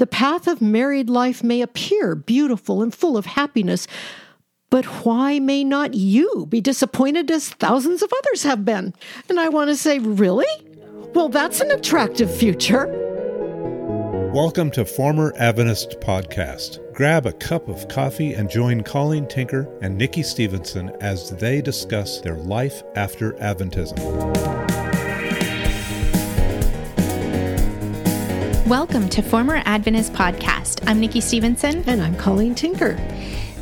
The path of married life may appear beautiful and full of happiness, but why may not you be disappointed as thousands of others have been? And I want to say, really? Well, that's an attractive future. Welcome to Former Adventist Podcast. Grab a cup of coffee and join Colleen Tinker and Nikki Stevenson as they discuss their life after Adventism. Welcome to Former Adventist Podcast. I'm Nikki Stevenson. And I'm Colleen Tinker.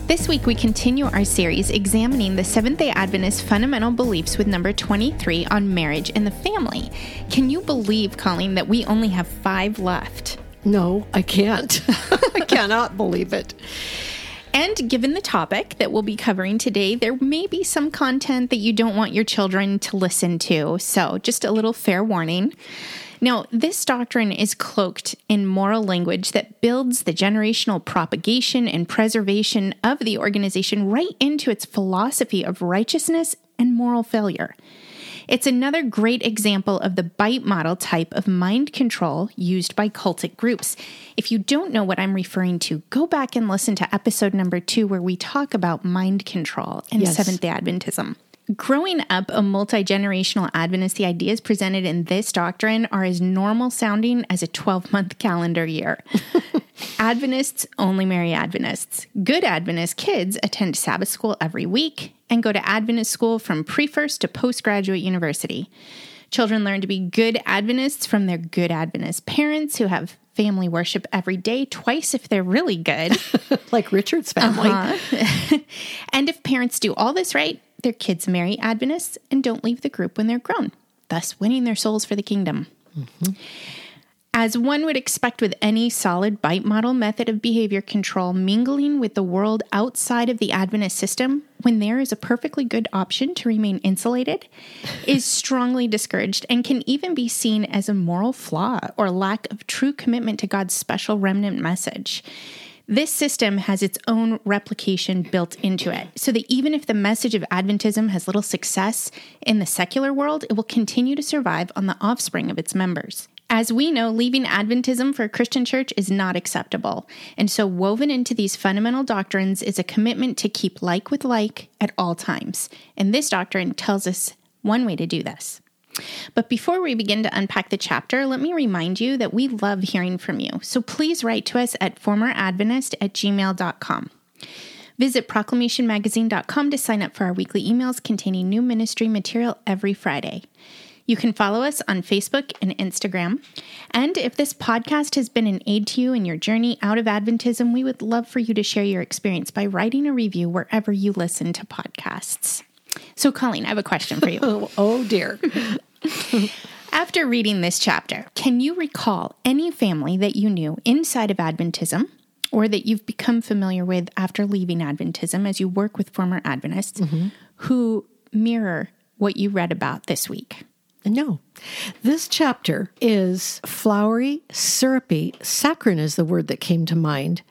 This week, we continue our series examining the Seventh day Adventist fundamental beliefs with number 23 on marriage and the family. Can you believe, Colleen, that we only have five left? No, I can't. I cannot believe it. And given the topic that we'll be covering today, there may be some content that you don't want your children to listen to. So, just a little fair warning. Now, this doctrine is cloaked in moral language that builds the generational propagation and preservation of the organization right into its philosophy of righteousness and moral failure. It's another great example of the bite model type of mind control used by cultic groups. If you don't know what I'm referring to, go back and listen to episode number two, where we talk about mind control and Yes. Seventh day Adventism. Growing up a multi generational Adventist, the ideas presented in this doctrine are as normal sounding as a 12 month calendar year. Adventists only marry Adventists. Good Adventist kids attend Sabbath school every week and go to Adventist school from pre first to postgraduate university. Children learn to be good Adventists from their good Adventist parents who have family worship every day, twice if they're really good. Like Richard's family. Uh-huh. and if parents do all this right, their kids marry Adventists and don't leave the group when they're grown, thus winning their souls for the kingdom. As one would expect with any solid bite model method of behavior control, mingling with the world outside of the Adventist system, when there is a perfectly good option to remain insulated, is strongly discouraged and can even be seen as a moral flaw or lack of true commitment to God's special remnant message. This system has its own replication built into it, so that even if the message of Adventism has little success in the secular world, it will continue to survive on the offspring of its members. As we know, leaving Adventism for a Christian church is not acceptable. And so, woven into these fundamental doctrines is a commitment to keep like with like at all times. And this doctrine tells us one way to do this. But before we begin to unpack the chapter, let me remind you that we love hearing from you. So please write to us at formeradventist at gmail.com. Visit proclamationmagazine.com to sign up for our weekly emails containing new ministry material every Friday. You can follow us on Facebook and Instagram. And if this podcast has been an aid to you in your journey out of Adventism, we would love for you to share your experience by writing a review wherever you listen to podcasts. So, Colleen, I have a question for you. Oh, oh dear. After reading this chapter, can you recall any family that you knew inside of Adventism or that you've become familiar with after leaving Adventism as you work with former Adventists mm-hmm. who mirror what you read about this week? No. This chapter is flowery, syrupy. Saccharine is the word that came to mind.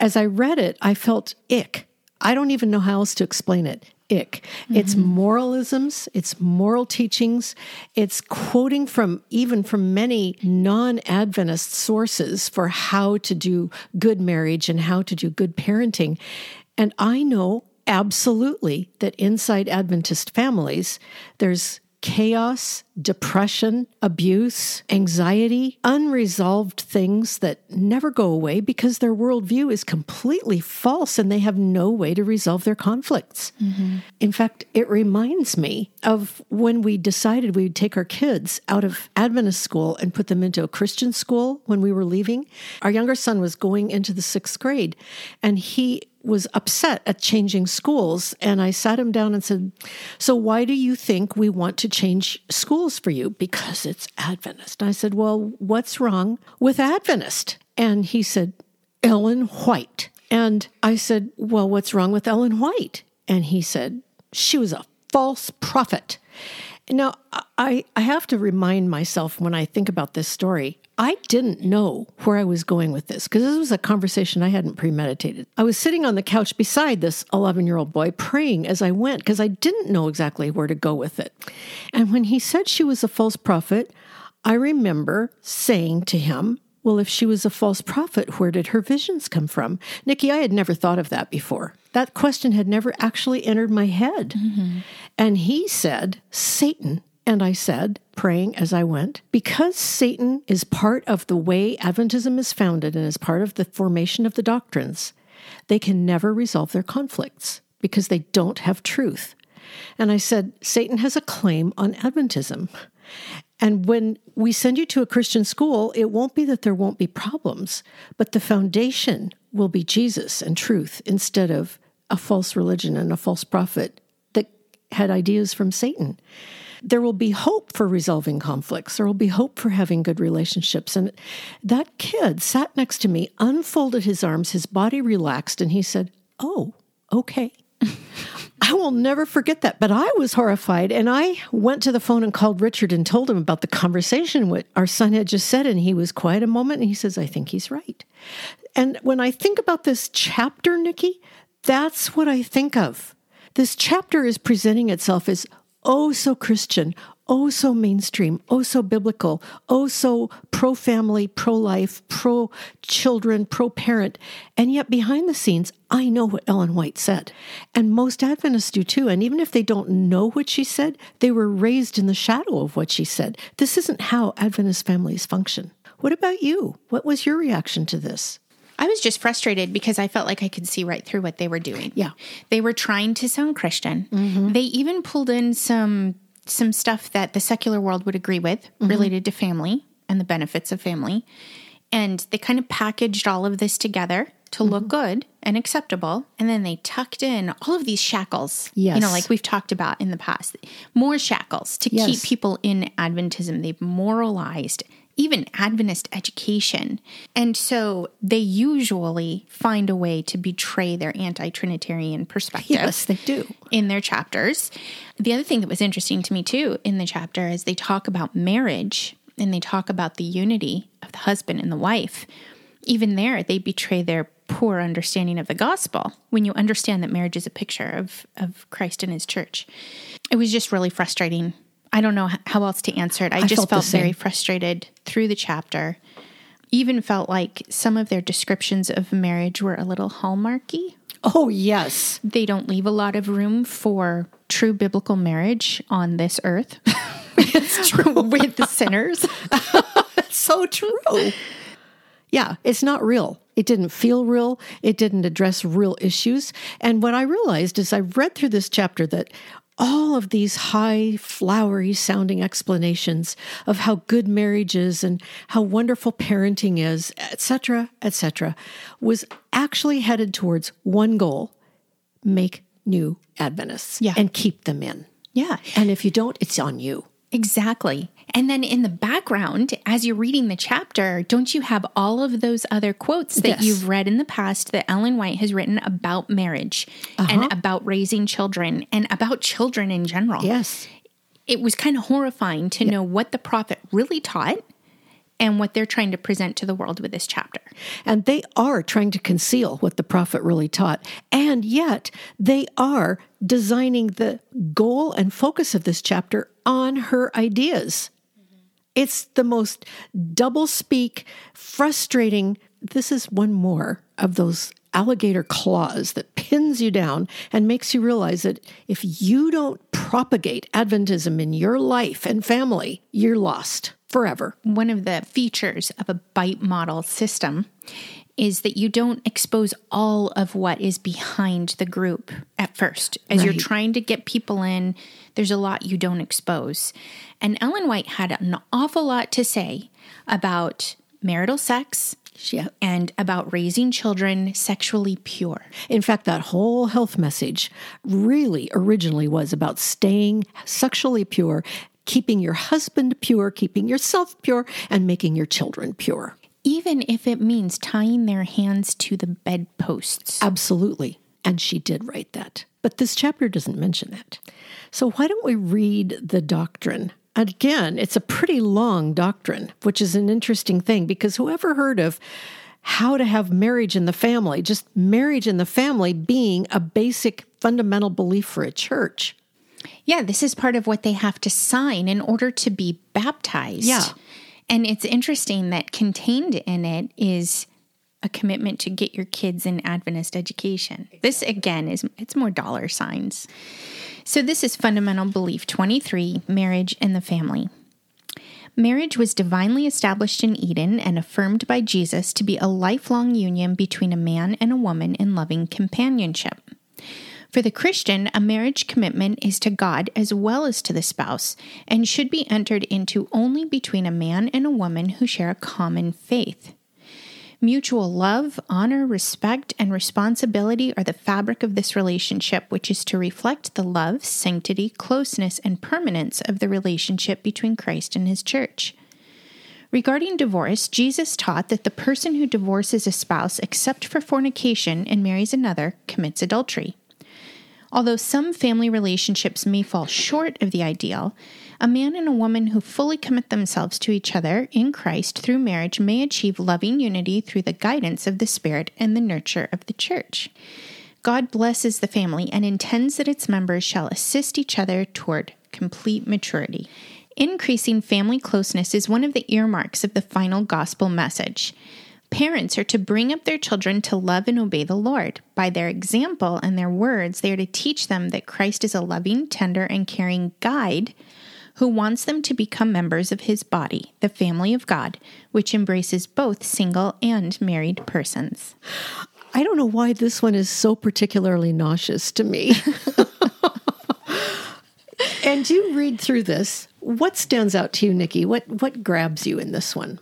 As I read it, I felt ick. I don't even know how else to explain it. Ick. It's mm-hmm. moralisms, it's moral teachings, it's quoting from even from many non Adventist sources for how to do good marriage and how to do good parenting. And I know absolutely that inside Adventist families, there's chaos, depression, abuse, anxiety, unresolved things that never go away because their worldview is completely false and they have no way to resolve their conflicts. Mm-hmm. In fact, it reminds me of when we decided we would take our kids out of Adventist school and put them into a Christian school when we were leaving. Our younger son was going into the sixth grade and he was upset at changing schools. And I sat him down and said, So, why do you think we want to change schools for you? Because it's Adventist. And I said, Well, what's wrong with Adventist? And he said, Ellen White. And I said, Well, what's wrong with Ellen White? And he said, She was a false prophet. Now, I, I have to remind myself when I think about this story, I didn't know where I was going with this because this was a conversation I hadn't premeditated. I was sitting on the couch beside this 11 year old boy praying as I went because I didn't know exactly where to go with it. And when he said she was a false prophet, I remember saying to him, Well, if she was a false prophet, where did her visions come from? Nikki, I had never thought of that before. That question had never actually entered my head. Mm-hmm. And he said, Satan. And I said, praying as I went, because Satan is part of the way Adventism is founded and is part of the formation of the doctrines, they can never resolve their conflicts because they don't have truth. And I said, Satan has a claim on Adventism. And when we send you to a Christian school, it won't be that there won't be problems, but the foundation will be Jesus and truth instead of a false religion and a false prophet that had ideas from Satan. There will be hope for resolving conflicts. There will be hope for having good relationships. And that kid sat next to me, unfolded his arms, his body relaxed, and he said, Oh, okay. I will never forget that. But I was horrified. And I went to the phone and called Richard and told him about the conversation what our son had just said. And he was quiet a moment and he says, I think he's right. And when I think about this chapter, Nikki, that's what I think of. This chapter is presenting itself as oh so Christian, oh so mainstream, oh so biblical, oh so pro family, pro life, pro children, pro parent. And yet behind the scenes, I know what Ellen White said. And most Adventists do too. And even if they don't know what she said, they were raised in the shadow of what she said. This isn't how Adventist families function. What about you? What was your reaction to this? I was just frustrated because I felt like I could see right through what they were doing. Yeah. They were trying to sound Christian. Mm-hmm. They even pulled in some some stuff that the secular world would agree with mm-hmm. related to family and the benefits of family. And they kind of packaged all of this together to mm-hmm. look good and acceptable. And then they tucked in all of these shackles. You know, like we've talked about in the past. More shackles to Yes. keep people in Adventism. They've moralized even Adventist education. And so they usually find a way to betray their anti Trinitarian perspective Yes, they do. in their chapters. The other thing that was interesting to me too in the chapter is they talk about marriage and they talk about the unity of the husband and the wife. Even there, they betray their poor understanding of the gospel when you understand that marriage is a picture of, of Christ and his church. It was just really frustrating. I don't know how else to answer it. I, just felt felt very frustrated through the chapter. Even felt like some of their descriptions of marriage were a little hallmarky Oh, yes. they don't leave a lot of room for true biblical marriage on this earth. it's true with the sinners. so true. Yeah, it's not real. It didn't feel real. It didn't address real issues. And what I realized is I read through this chapter that all of these high, flowery sounding explanations of how good marriage is and how wonderful parenting is, etc., etc., was actually headed towards one goal make new Adventists Yeah. and keep them in. Yeah, And if you don't, it's on you. exactly. And then in the background, as you're reading the chapter, don't you have all of those other quotes that Yes. you've read in the past that Ellen White has written about marriage and uh-huh. about raising children and about children in general? Yes. It was kind of horrifying to know what the prophet really taught and what they're trying to present to the world with this chapter. And they are trying to conceal what the prophet really taught. And yet they are designing the goal and focus of this chapter on her ideas. It's the most double speak, frustrating. This is one more of those alligator claws that pins you down and makes you realize that if you don't propagate Adventism in your life and family, you're lost forever. one of the features of a bite model system is that you don't expose all of what is behind the group at first. As you're trying to get people in, there's a lot you don't expose. And Ellen White had an awful lot to say about marital sex Yeah. and about raising children sexually pure. In fact, that whole health message really originally was about staying sexually pure, keeping your husband pure, keeping yourself pure, and making your children pure. Even if it means tying their hands to the bedposts. Absolutely. And she did write that. But this chapter doesn't mention that. So why don't we read the doctrine? Again, it's a pretty long doctrine, which is an interesting thing because whoever heard of how to have marriage in the family, just marriage in the family being a basic fundamental belief for a church? Yeah, this is part of what they have to sign in order to be baptized. Yeah. And it's interesting that contained in it is a commitment to get your kids in Adventist education. This again is it's more dollar signs. So this is fundamental belief 23, marriage and the family. Marriage was divinely established in Eden and affirmed by Jesus to be a lifelong union between a man and a woman in loving companionship. For the Christian, a marriage commitment is to God as well as to the spouse and should be entered into only between a man and a woman who share a common faith. Mutual love, honor, respect, and responsibility are the fabric of this relationship, which is to reflect the love, sanctity, closeness, and permanence of the relationship between Christ and his church. Regarding divorce, Jesus taught that the person who divorces a spouse except for fornication and marries another commits adultery. Although some family relationships may fall short of the ideal, a man and a woman who fully commit themselves to each other in Christ through marriage may achieve loving unity through the guidance of the Spirit and the nurture of the church. God blesses the family and intends that its members shall assist each other toward complete maturity. Increasing family closeness is one of the earmarks of the final gospel message. Parents are to bring up their children to love and obey the Lord. By their example and their words, they are to teach them that Christ is a loving, tender, and caring guide who wants them to become members of his body, the family of God, which embraces both single and married persons. I don't know why this one is so particularly nauseous to me. and you read through this. What stands out to you, Nikki? What what grabs you in this one?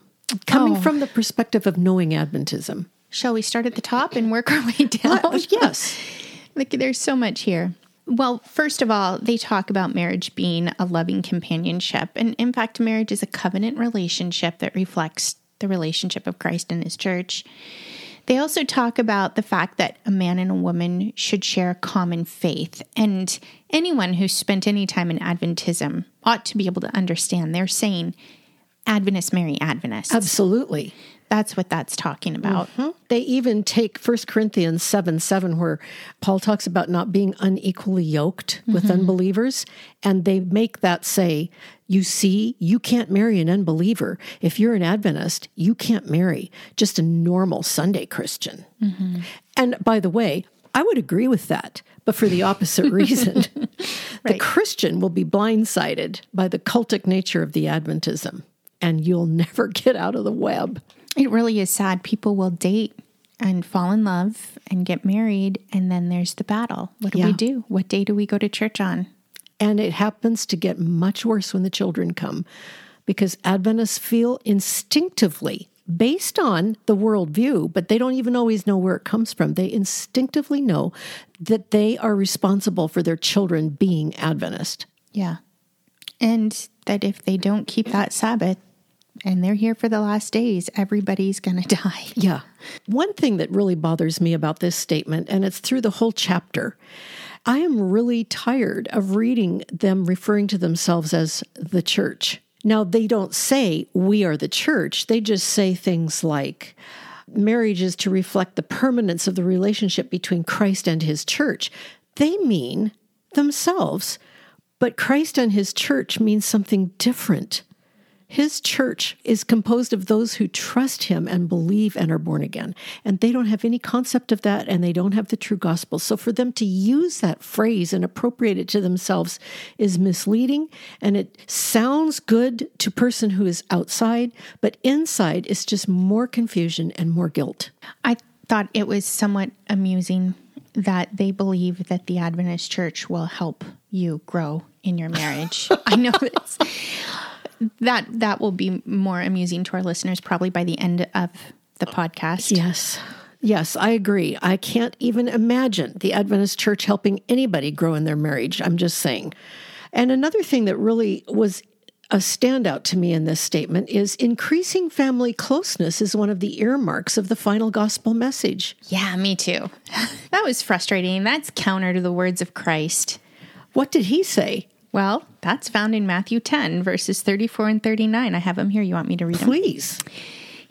Coming oh. from the perspective of knowing Adventism. Shall we start at the top and work our way down? Uh, yes. like there's so much here. Well, first of all, they talk about marriage being a loving companionship. And in fact, marriage is a covenant relationship that reflects the relationship of Christ and his church. They also talk about the fact that a man and a woman should share a common faith. And anyone who's spent any time in Adventism ought to be able to understand. They're saying Adventists marry Adventist. Absolutely. That's what that's talking about. Mm-hmm. They even take 1 Corinthians 7 7, where Paul talks about not being unequally yoked mm-hmm. with unbelievers. And they make that say, you see, you can't marry an unbeliever. If you're an Adventist, you can't marry just a normal Sunday Christian. Mm-hmm. And by the way, I would agree with that, but for the opposite reason. right. The Christian will be blindsided by the cultic nature of the Adventism and you'll never get out of the web. It really is sad. People will date and fall in love and get married, and then there's the battle. What do yeah. we do? What day do we go to church on? And it happens to get much worse when the children come because Adventists feel instinctively, based on the worldview, but they don't even always know where it comes from. They instinctively know that they are responsible for their children being Adventist. Yeah. And that if they don't keep that Sabbath, and they're here for the last days. Everybody's going to die. Yeah. One thing that really bothers me about this statement, and it's through the whole chapter, I am really tired of reading them referring to themselves as the church. Now, they don't say we are the church, they just say things like, marriage is to reflect the permanence of the relationship between Christ and his church. They mean themselves, but Christ and his church means something different. His church is composed of those who trust him and believe and are born again. And they don't have any concept of that and they don't have the true gospel. So for them to use that phrase and appropriate it to themselves is misleading and it sounds good to person who is outside, but inside is just more confusion and more guilt. I thought it was somewhat amusing that they believe that the Adventist church will help you grow in your marriage. I know it's that that will be more amusing to our listeners probably by the end of the podcast. Yes. Yes, I agree. I can't even imagine the Adventist church helping anybody grow in their marriage. I'm just saying. And another thing that really was a standout to me in this statement is increasing family closeness is one of the earmarks of the final gospel message. Yeah, me too. that was frustrating. That's counter to the words of Christ. What did he say? Well, that's found in Matthew 10, verses 34 and 39. I have them here. You want me to read them? Please.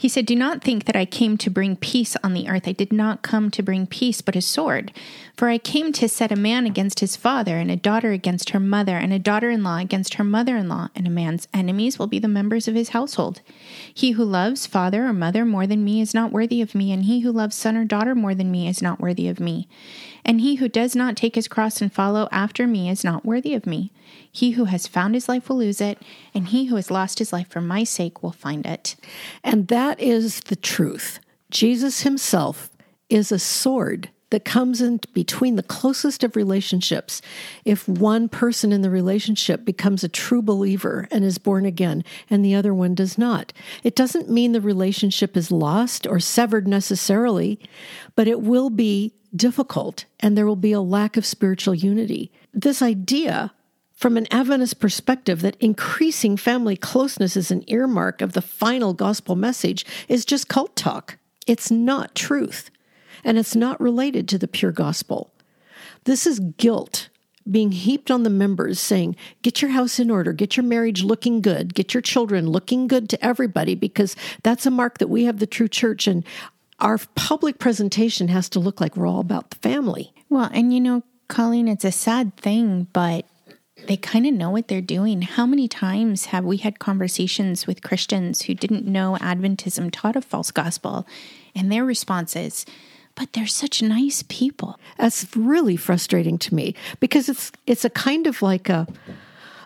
He said, Do not think that I came to bring peace on the earth. I did not come to bring peace, but a sword. For I came to set a man against his father, and a daughter against her mother, and a daughter in law against her mother in law, and a man's enemies will be the members of his household. He who loves father or mother more than me is not worthy of me, and he who loves son or daughter more than me is not worthy of me. And he who does not take his cross and follow after me is not worthy of me. He who has found his life will lose it, and he who has lost his life for my sake will find it. And that is the truth. Jesus himself is a sword that comes in between the closest of relationships. If one person in the relationship becomes a true believer and is born again, and the other one does not, it doesn't mean the relationship is lost or severed necessarily, but it will be difficult and there will be a lack of spiritual unity. This idea from an Adventist perspective, that increasing family closeness is an earmark of the final gospel message is just cult talk. It's not truth, and it's not related to the pure gospel. This is guilt being heaped on the members, saying, Get your house in order, get your marriage looking good, get your children looking good to everybody, because that's a mark that we have the true church, and our public presentation has to look like we're all about the family. Well, and you know, Colleen, it's a sad thing, but they kind of know what they're doing. How many times have we had conversations with Christians who didn't know Adventism taught a false gospel? And their response is, but they're such nice people. That's really frustrating to me because it's it's a kind of like a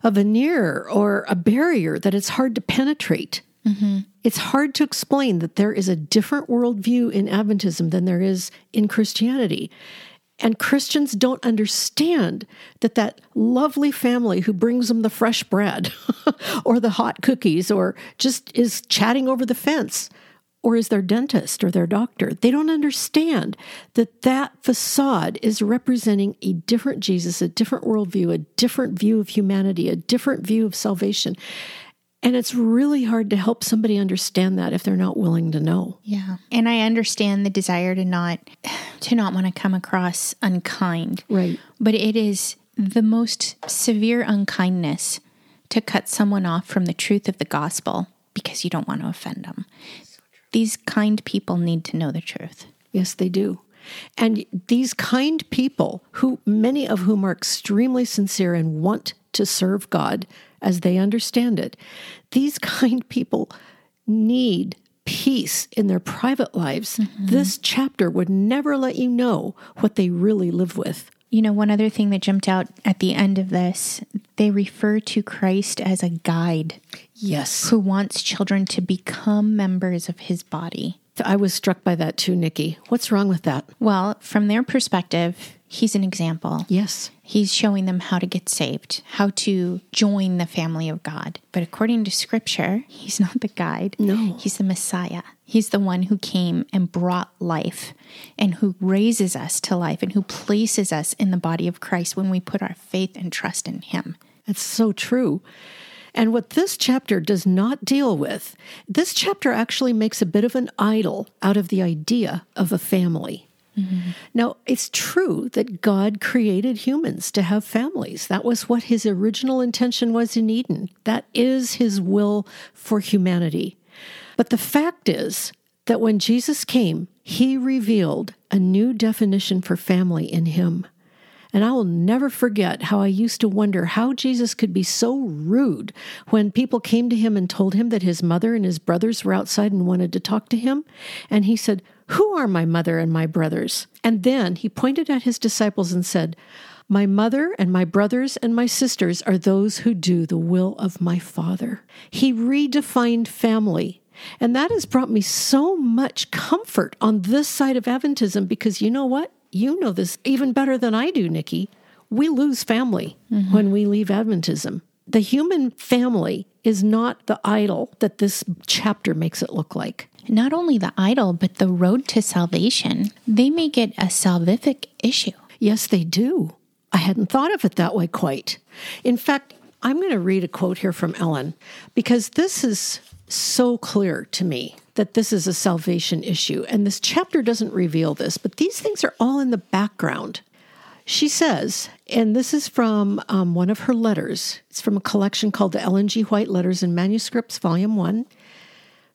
a veneer or a barrier that it's hard to penetrate. Mm-hmm. It's hard to explain that there is a different worldview in Adventism than there is in Christianity. And Christians don't understand that that lovely family who brings them the fresh bread or the hot cookies or just is chatting over the fence or is their dentist or their doctor, they don't understand that that facade is representing a different Jesus, a different worldview, a different view of humanity, a different view of salvation. And it's really hard to help somebody understand that if they're not willing to know. Yeah. And I understand the desire to not to not want to come across unkind. Right. But it is the most severe unkindness to cut someone off from the truth of the gospel because you don't want to offend them. These kind people need to know the truth. Yes, they do. And these kind people, who many of whom are extremely sincere and want to serve God as they understand it, these kind people need peace in their private lives. Mm-hmm. This chapter would never let you know what they really live with. You know, one other thing that jumped out at the end of this, they refer to Christ as a guide. Yes. Who wants children to become members of his body. I was struck by that too, Nikki. What's wrong with that? Well, from their perspective, he's an example. Yes. He's showing them how to get saved, how to join the family of God. But according to scripture, he's not the guide. No. He's the Messiah. He's the one who came and brought life and who raises us to life and who places us in the body of Christ when we put our faith and trust in him. That's so true. And what this chapter does not deal with, this chapter actually makes a bit of an idol out of the idea of a family. Mm-hmm. Now, it's true that God created humans to have families. That was what his original intention was in Eden. That is his will for humanity. But the fact is that when Jesus came, he revealed a new definition for family in him. And I will never forget how I used to wonder how Jesus could be so rude when people came to him and told him that his mother and his brothers were outside and wanted to talk to him. And he said, Who are my mother and my brothers? And then he pointed at his disciples and said, my mother and my brothers and my sisters are those who do the will of my Father. He redefined family. And that has brought me so much comfort on this side of Adventism because you know what? You know this even better than I do, Nikki. We lose family mm-hmm. when we leave Adventism. The human family is not the idol that this chapter makes it look like. Not only the idol, but the road to salvation. They make it a salvific issue. Yes, they do. I hadn't thought of it that way quite. In fact, I'm going to read a quote here from Ellen because this is so clear to me that this is a salvation issue. And this chapter doesn't reveal this, but these things are all in the background. She says, and this is from um, one of her letters, it's from a collection called the Ellen G. White Letters and Manuscripts, Volume 1.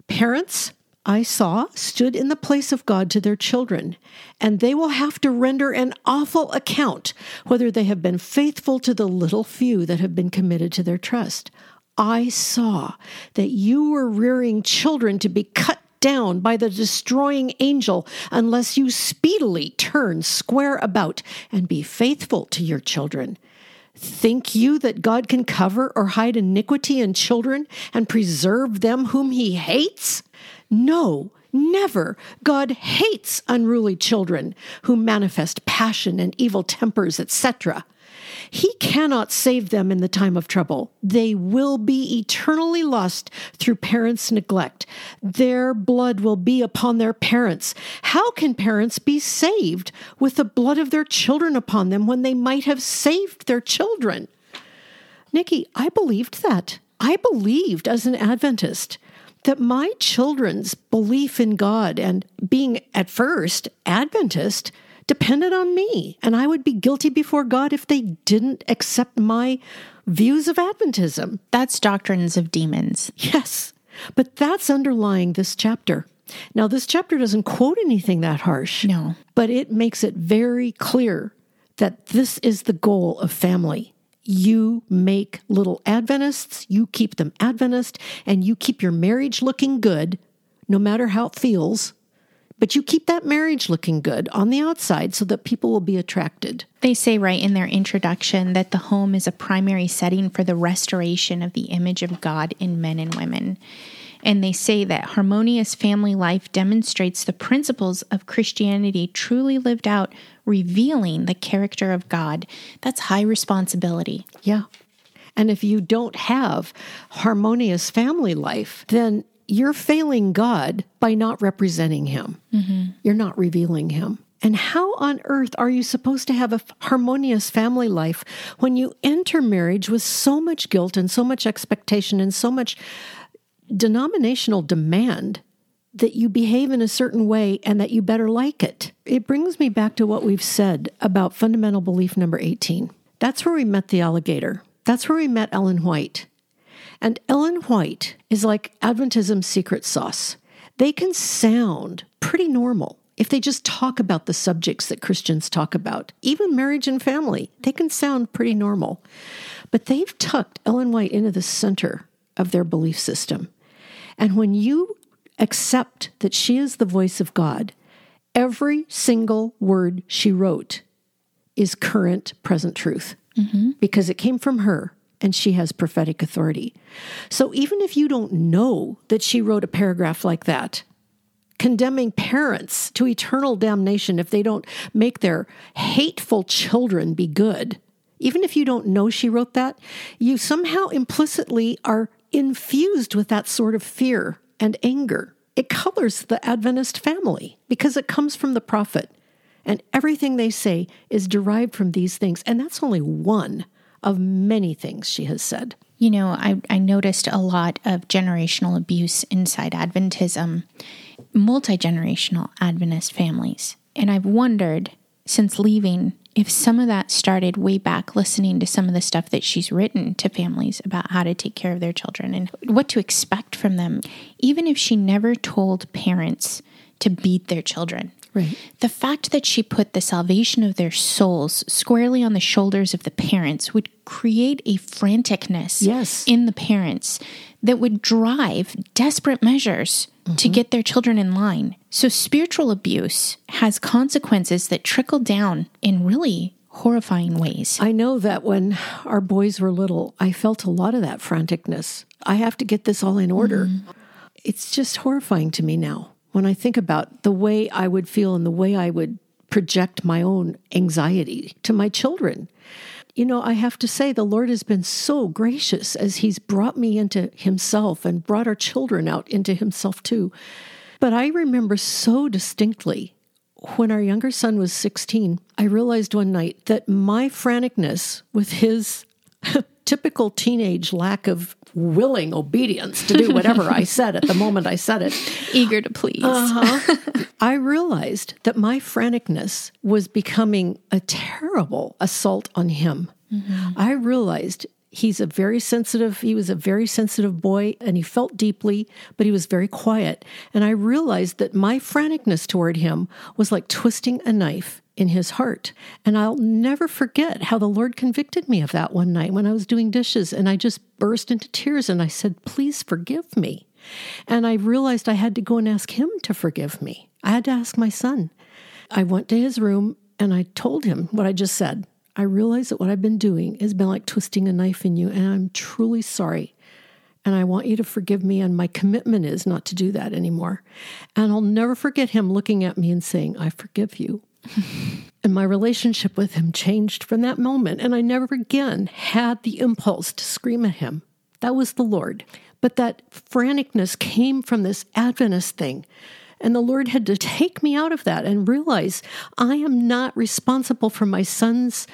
Parents, I saw stood in the place of God to their children, and they will have to render an awful account whether they have been faithful to the little few that have been committed to their trust. I saw that you were rearing children to be cut down by the destroying angel unless you speedily turn square about and be faithful to your children. Think you that God can cover or hide iniquity in children and preserve them whom he hates? No, never. God hates unruly children who manifest passion and evil tempers, etc. He cannot save them in the time of trouble. They will be eternally lost through parents' neglect. Their blood will be upon their parents. How can parents be saved with the blood of their children upon them when they might have saved their children? Nikki, I believed that. I believed as an Adventist that my children's belief in God and being at first Adventist depended on me. And I would be guilty before God if they didn't accept my views of Adventism. That's doctrines of demons. Yes, but that's underlying this chapter. Now, this chapter doesn't quote anything that harsh. No. But it makes it very clear that this is the goal of family you make little Adventists, you keep them Adventist, and you keep your marriage looking good, no matter how it feels. But you keep that marriage looking good on the outside so that people will be attracted. They say right in their introduction that the home is a primary setting for the restoration of the image of God in men and women. And they say that harmonious family life demonstrates the principles of Christianity truly lived out, revealing the character of God. That's high responsibility. Yeah. And if you don't have harmonious family life, then you're failing God by not representing Him. Mm-hmm. You're not revealing Him. And how on earth are you supposed to have a harmonious family life when you enter marriage with so much guilt and so much expectation and so much denominational demand that you behave in a certain way and that you better like it. It brings me back to what we've said about fundamental belief number 18. That's where we met the alligator. That's where we met Ellen White. And Ellen White is like Adventism's secret sauce. They can sound pretty normal if they just talk about the subjects that Christians talk about, even marriage and family. They can sound pretty normal. But they've tucked Ellen White into the center of their belief system. And when you accept that she is the voice of God, every single word she wrote is current, present truth mm-hmm. because it came from her and she has prophetic authority. So even if you don't know that she wrote a paragraph like that, condemning parents to eternal damnation if they don't make their hateful children be good, even if you don't know she wrote that, you somehow implicitly are infused with that sort of fear and anger. It colors the Adventist family because it comes from the prophet. And everything they say is derived from these things. And that's only one of many things she has said. You know, I, I noticed a lot of generational abuse inside Adventism, multi generational Adventist families. And I've wondered since leaving if some of that started way back listening to some of the stuff that she's written to families about how to take care of their children and what to expect from them, even if she never told parents to beat their children. Right. The fact that she put the salvation of their souls squarely on the shoulders of the parents would create a franticness yes. in the parents that would drive desperate measures mm-hmm. to get their children in line. So, spiritual abuse has consequences that trickle down in really horrifying ways. I know that when our boys were little, I felt a lot of that franticness. I have to get this all in order. Mm-hmm. It's just horrifying to me now when I think about the way I would feel and the way I would project my own anxiety to my children. You know, I have to say, the Lord has been so gracious as He's brought me into Himself and brought our children out into Himself too. But I remember so distinctly when our younger son was 16, I realized one night that my franticness with his typical teenage lack of willing obedience to do whatever I said at the moment I said it. Eager to please. Uh-huh. I realized that my franticness was becoming a terrible assault on him. Mm-hmm. I realized He's a very sensitive, he was a very sensitive boy and he felt deeply, but he was very quiet. And I realized that my franticness toward him was like twisting a knife in his heart. And I'll never forget how the Lord convicted me of that one night when I was doing dishes and I just burst into tears and I said, Please forgive me. And I realized I had to go and ask him to forgive me. I had to ask my son. I went to his room and I told him what I just said. I realize that what I've been doing has been like twisting a knife in you, and I'm truly sorry. And I want you to forgive me, and my commitment is not to do that anymore. And I'll never forget him looking at me and saying, I forgive you. and my relationship with him changed from that moment, and I never again had the impulse to scream at him. That was the Lord. But that franticness came from this Adventist thing and the Lord had to take me out of that and realize I am not responsible for my son's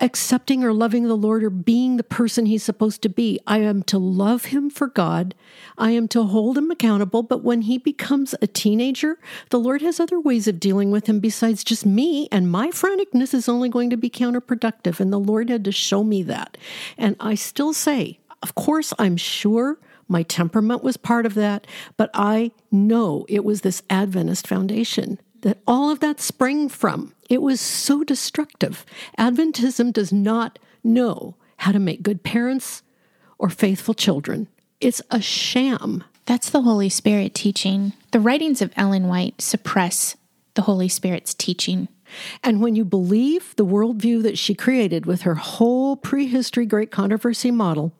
accepting or loving the Lord or being the person he's supposed to be. I am to love him for God. I am to hold him accountable. But when he becomes a teenager, the Lord has other ways of dealing with him besides just me. And my franticness is only going to be counterproductive. And the Lord had to show me that. And I still say, of course, I'm sure my temperament was part of that, but I know it was this Adventist foundation that all of that sprang from. It was so destructive. Adventism does not know how to make good parents or faithful children. It's a sham. That's the Holy Spirit teaching. The writings of Ellen White suppress the Holy Spirit's teaching. And when you believe the worldview that she created with her whole prehistory great controversy model,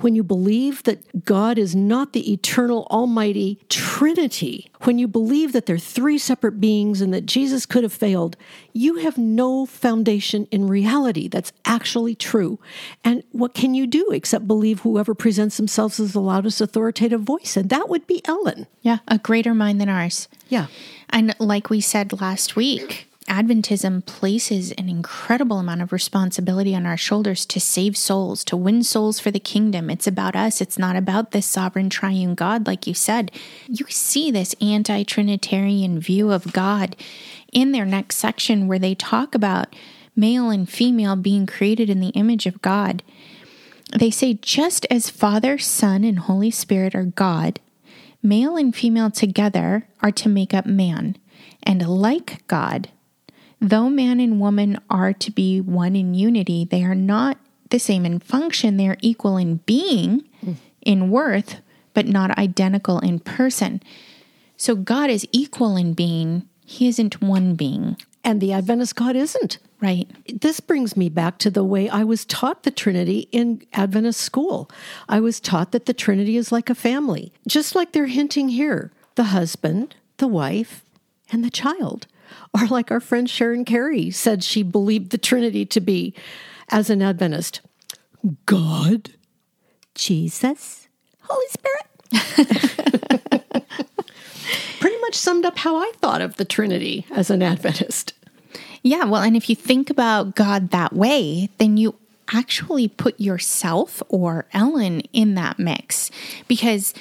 when you believe that God is not the eternal almighty Trinity, when you believe that they're three separate beings and that Jesus could have failed, you have no foundation in reality that's actually true. And what can you do except believe whoever presents themselves as the loudest authoritative voice? And that would be Ellen. Yeah, a greater mind than ours. Yeah. And like we said last week, Adventism places an incredible amount of responsibility on our shoulders to save souls, to win souls for the kingdom. It's about us. It's not about this sovereign triune God, like you said. You see this anti Trinitarian view of God in their next section where they talk about male and female being created in the image of God. They say, just as Father, Son, and Holy Spirit are God, male and female together are to make up man. And like God, Though man and woman are to be one in unity, they are not the same in function. They are equal in being, mm. in worth, but not identical in person. So God is equal in being, He isn't one being. And the Adventist God isn't. Right. This brings me back to the way I was taught the Trinity in Adventist school. I was taught that the Trinity is like a family, just like they're hinting here the husband, the wife, and the child. or like our friend Sharon Carey said she believed the Trinity to be as an Adventist God, Jesus, Holy Spirit. Pretty much summed up how I thought of the Trinity as an Adventist. Yeah, well, and if you think about God that way, then you actually put yourself or Ellen in that mix because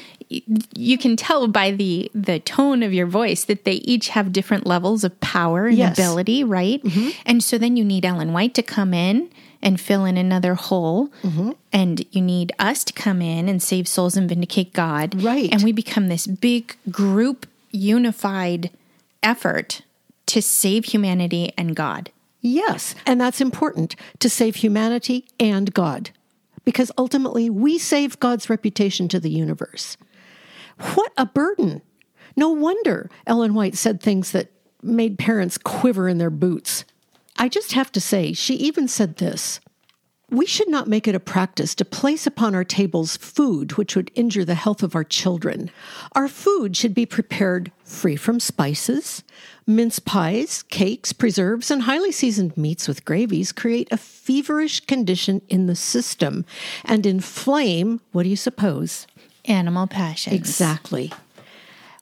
you can tell by the the tone of your voice that they each have different levels of power and yes. ability, right? Mm-hmm. And so then you need Ellen White to come in and fill in another hole, mm-hmm. and you need us to come in and save souls and vindicate God, right? And we become this big group, unified effort to save humanity and God. Yes, and that's important to save humanity and God because ultimately we save God's reputation to the universe. What a burden. No wonder Ellen White said things that made parents quiver in their boots. I just have to say, she even said this We should not make it a practice to place upon our tables food which would injure the health of our children. Our food should be prepared free from spices. Mince pies, cakes, preserves, and highly seasoned meats with gravies create a feverish condition in the system and inflame, what do you suppose? Animal passions. Exactly.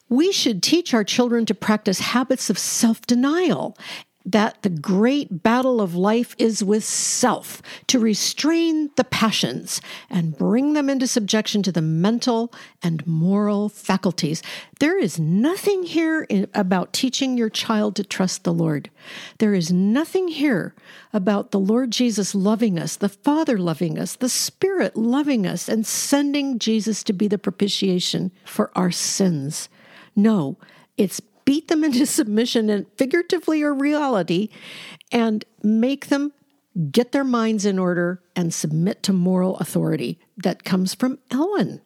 We should teach our children to practice habits of self denial that the great battle of life is with self, to restrain the passions and bring them into subjection to the mental and moral faculties. There is nothing here about teaching your child to trust the Lord. There is nothing here about the Lord Jesus loving us, the Father loving us, the Spirit loving us, and sending Jesus to be the propitiation for our sins. No, it's beat them into submission and figuratively or reality and make them get their minds in order and submit to moral authority that comes from Ellen.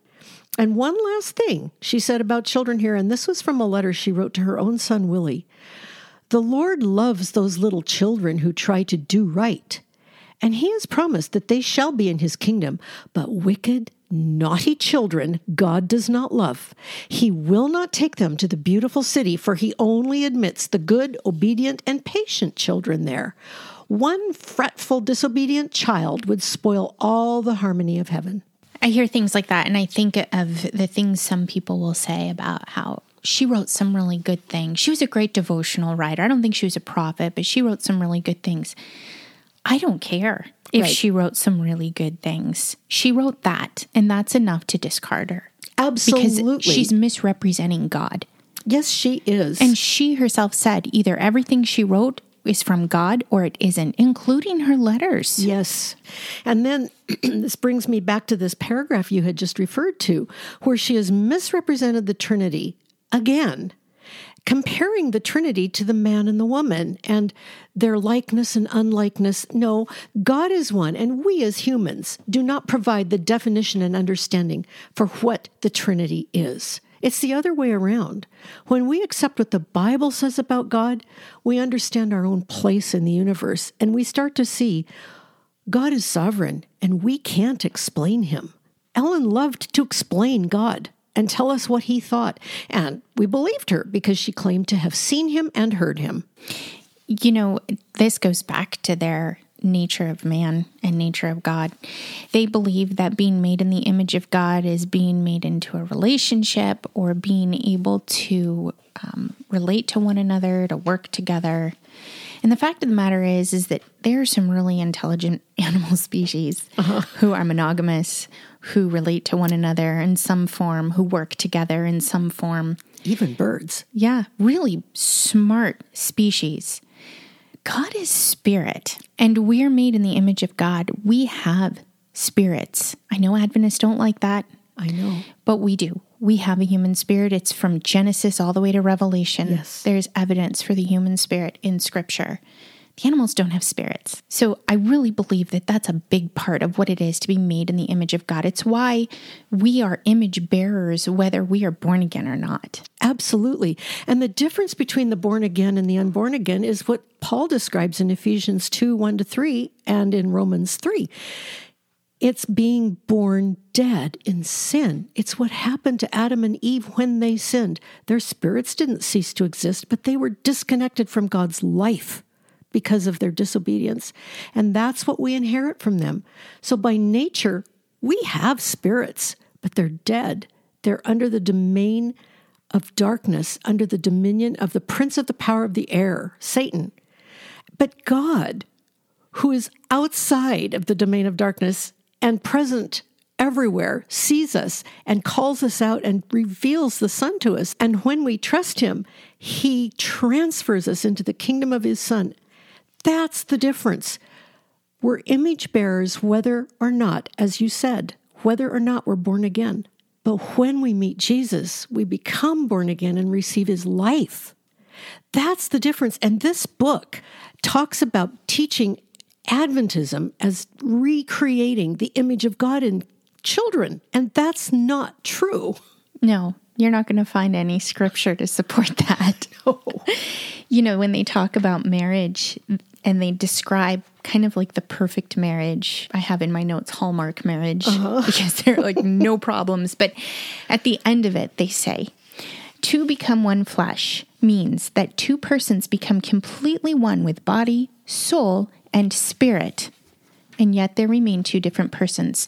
And one last thing she said about children here, and this was from a letter she wrote to her own son, Willie. The Lord loves those little children who try to do right, and He has promised that they shall be in His kingdom, but wicked, naughty children God does not love. He will not take them to the beautiful city, for he only admits the good, obedient, and patient children there. One fretful, disobedient child would spoil all the harmony of heaven. I hear things like that, and I think of the things some people will say about how she wrote some really good things. She was a great devotional writer. I don't think she was a prophet, but she wrote some really good things. I don't care if right. she wrote some really good things. She wrote that, and that's enough to discard her. Absolutely. Because she's misrepresenting God. Yes, she is. And she herself said either everything she wrote is from God or it isn't, including her letters. Yes. And then this brings me back to this paragraph you had just referred to, where she has misrepresented the Trinity again comparing the Trinity to the man and the woman and their likeness and unlikeness. No, God is one, and we as humans do not provide the definition and understanding for what the Trinity is. It's the other way around. When we accept what the Bible says about God, we understand our own place in the universe and we start to see God is sovereign and we can't explain him. Ellen loved to explain God and tell us what he thought. And we believed her because she claimed to have seen him and heard him. You know, this goes back to their nature of man and nature of God. They believe that being made in the image of God is being made into a relationship or being able to um, relate to one another, to work together. And the fact of the matter is, is that there are some really intelligent animal species uh-huh. who are monogamous, who relate to one another in some form, who work together in some form. Even birds. Yeah, really smart species. God is spirit, and we're made in the image of God. We have spirits. I know Adventists don't like that. I know. But we do. We have a human spirit. It's from Genesis all the way to Revelation. Yes. There's evidence for the human spirit in Scripture. The animals don't have spirits. So I really believe that that's a big part of what it is to be made in the image of God. It's why we are image bearers, whether we are born again or not. Absolutely. And the difference between the born again and the unborn again is what Paul describes in Ephesians 2 1 to 3 and in Romans 3. It's being born dead in sin. It's what happened to Adam and Eve when they sinned. Their spirits didn't cease to exist, but they were disconnected from God's life because of their disobedience. And that's what we inherit from them. So by nature, we have spirits, but they're dead. They're under the domain of darkness, under the dominion of the prince of the power of the air, Satan. But God, who is outside of the domain of darkness and present everywhere, sees us and calls us out and reveals the Son to us. And when we trust Him, He transfers us into the kingdom of His Son that's the difference. We're image bearers whether or not, as you said, whether or not we're born again. But when we meet Jesus, we become born again and receive his life. That's the difference. And this book talks about teaching Adventism as recreating the image of God in children. And that's not true. No, you're not going to find any scripture to support that. No. You know, when they talk about marriage, and they describe kind of like the perfect marriage. I have in my notes Hallmark marriage uh-huh. because there are like no problems. But at the end of it, they say, to become one flesh means that two persons become completely one with body, soul, and spirit, and yet there remain two different persons.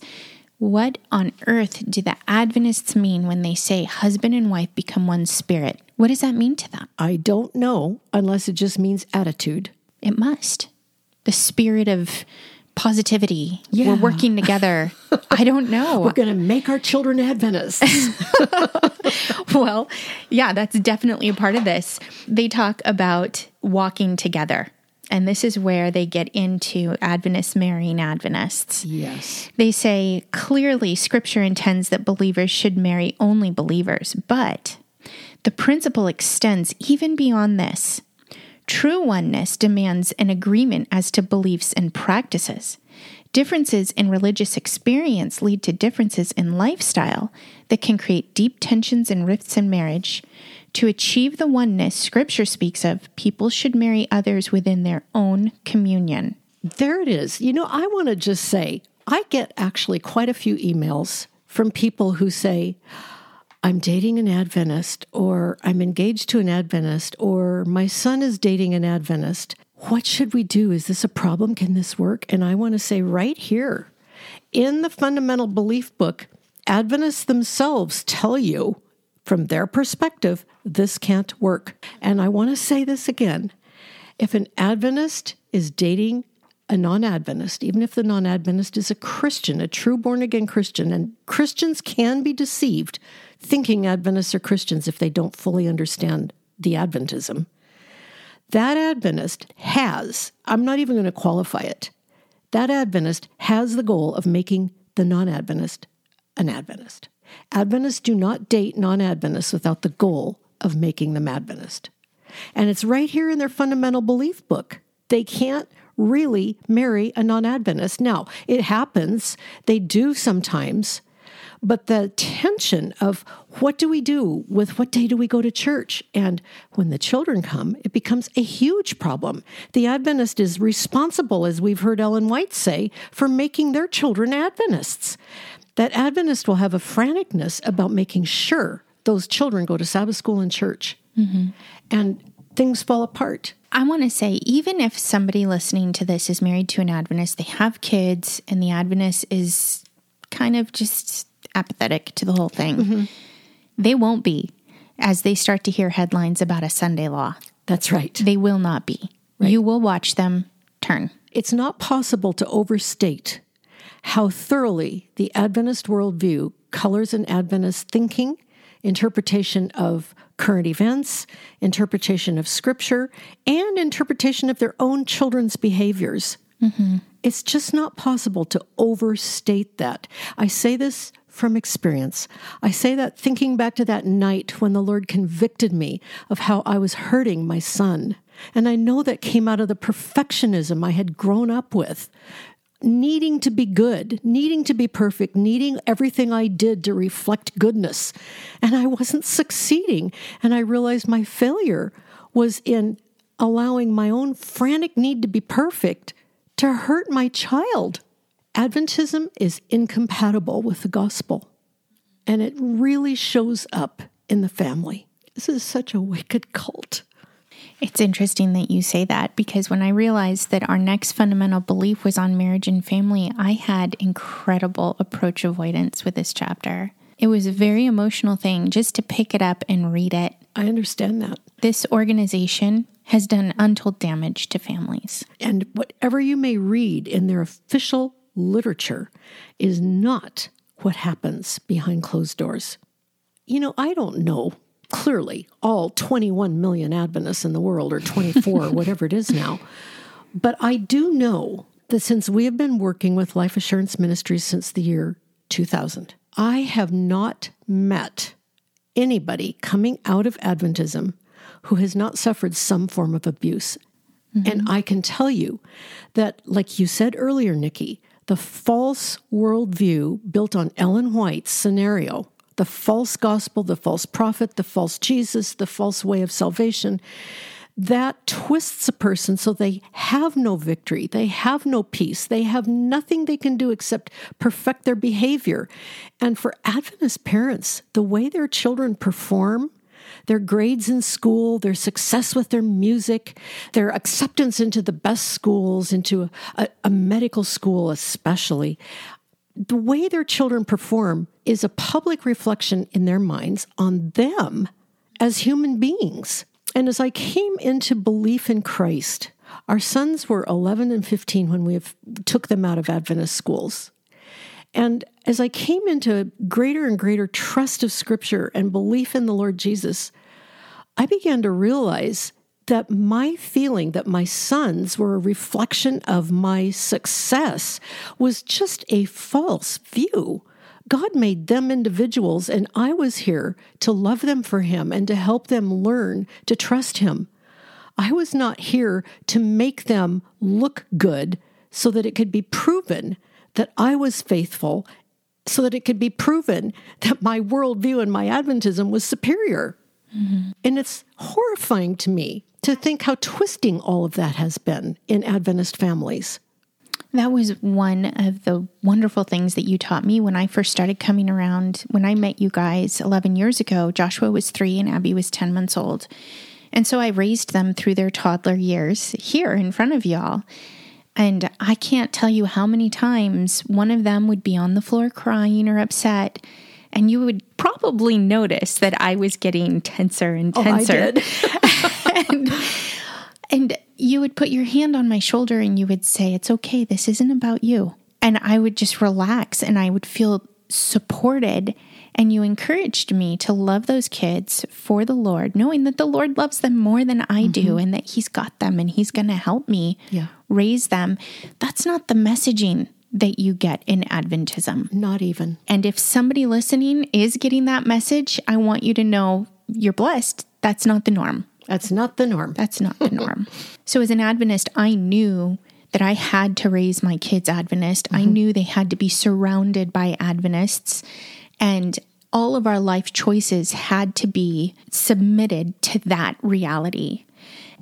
What on earth do the Adventists mean when they say husband and wife become one spirit? What does that mean to them? I don't know unless it just means attitude. It must. The spirit of positivity. Yeah. We're working together. I don't know. We're going to make our children Adventists. well, yeah, that's definitely a part of this. They talk about walking together. And this is where they get into Adventists marrying Adventists. yes. They say clearly scripture intends that believers should marry only believers, but the principle extends even beyond this. True oneness demands an agreement as to beliefs and practices. Differences in religious experience lead to differences in lifestyle that can create deep tensions and rifts in marriage. To achieve the oneness Scripture speaks of, people should marry others within their own communion. There it is. You know, I want to just say, I get actually quite a few emails from people who say, I'm dating an Adventist, or I'm engaged to an Adventist, or my son is dating an Adventist. What should we do? Is this a problem? Can this work? And I want to say right here in the fundamental belief book, Adventists themselves tell you from their perspective, this can't work. And I want to say this again. If an Adventist is dating a non Adventist, even if the non Adventist is a Christian, a true born again Christian, and Christians can be deceived thinking Adventists are Christians if they don't fully understand the Adventism. That Adventist has, I'm not even going to qualify it, that Adventist has the goal of making the non Adventist an Adventist. Adventists do not date non Adventists without the goal of making them Adventist. And it's right here in their fundamental belief book. They can't really marry a non Adventist. Now, it happens, they do sometimes, but the tension of what do we do with what day do we go to church? And when the children come, it becomes a huge problem. The Adventist is responsible, as we've heard Ellen White say, for making their children Adventists. That Adventist will have a franticness about making sure those children go to Sabbath school and church. Mm-hmm. And things fall apart. I want to say, even if somebody listening to this is married to an Adventist, they have kids, and the Adventist is kind of just apathetic to the whole thing, mm-hmm. they won't be as they start to hear headlines about a Sunday law. That's right. They will not be. You will watch them turn. It's not possible to overstate how thoroughly the Adventist worldview colors an Adventist thinking, interpretation of current events, interpretation of scripture, and interpretation of their own children's behaviors. Mm-hmm. It's just not possible to overstate that. I say this from experience. I say that thinking back to that night when the Lord convicted me of how I was hurting my son. And I know that came out of the perfectionism I had grown up with needing to be good, needing to be perfect, needing everything I did to reflect goodness. And I wasn't succeeding. And I realized my failure was in allowing my own frantic need to be perfect to hurt my child. Adventism is incompatible with the gospel, and it really shows up in the family. This is such a wicked cult. It's interesting that you say that because when I realized that our next fundamental belief was on marriage and family, I had incredible approach avoidance with this chapter. It was a very emotional thing just to pick it up and read it. I understand that. This organization has done untold damage to families. And whatever you may read in their official literature is not what happens behind closed doors. You know, I don't know clearly all 21 million Adventists in the world, or 24, or whatever it is now. But I do know that since we have been working with Life Assurance Ministries since the year 2000, I have not met anybody coming out of Adventism who has not suffered some form of abuse. Mm-hmm. And I can tell you that, like you said earlier, Nikki, the false worldview built on Ellen White's scenario, the false gospel, the false prophet, the false Jesus, the false way of salvation, that twists a person so they have no victory, they have no peace, they have nothing they can do except perfect their behavior. And for Adventist parents, the way their children perform, their grades in school, their success with their music, their acceptance into the best schools, into a, a, medical school especially, the way their children perform is a public reflection in their minds on them as human beings. And as I came into belief in Christ, our sons were 11 and 15 when we took them out of Adventist schools. And as I came into greater and greater trust of Scripture and belief in the Lord Jesus, I began to realize that my feeling that my sons were a reflection of my success was just a false view. God made them individuals, and I was here to love them for Him and to help them learn to trust Him. I was not here to make them look good so that it could be proven that I was faithful, so that it could be proven that my worldview and my Adventism was superior. Mm-hmm. And it's horrifying to me to think how twisting all of that has been in Adventist families. That was one of the wonderful things that you taught me when I first started coming around. When I met you guys 11 years ago, Joshua was three and Abby was 10 months old. And so I raised them through their toddler years here in front of y'all. And I can't tell you how many times one of them would be on the floor crying or upset. And you would probably notice that I was getting tenser and oh, tenser. Oh, and, and you would put your hand on my shoulder and you would say, It's okay. This isn't about you. And I would just relax and I would feel supported. And you encouraged me to love those kids for the Lord, knowing that the Lord loves them more than I mm-hmm. do and that He's got them and He's going to help me yeah. raise them. That's not the messaging that you get in Adventism. Not even. And if somebody listening is getting that message, I want you to know you're blessed. That's not the norm. That's not the norm. That's not the norm. so, as an Adventist, I knew that I had to raise my kids Adventist. Mm-hmm. I knew they had to be surrounded by Adventists. And all of our life choices had to be submitted to that reality.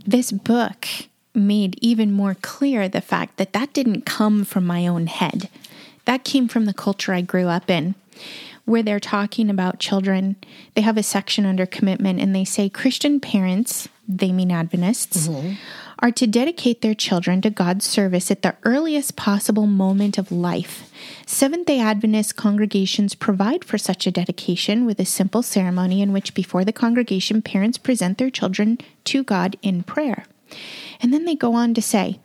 This book made even more clear the fact that that didn't come from my own head. That came from the culture I grew up in where they're talking about children. They have a section under commitment and they say Christian parents, they mean Adventists, mm-hmm. Are to dedicate their children to God's service at the earliest possible moment of life. Seventh day Adventist congregations provide for such a dedication with a simple ceremony in which, before the congregation, parents present their children to God in prayer. And then they go on to say,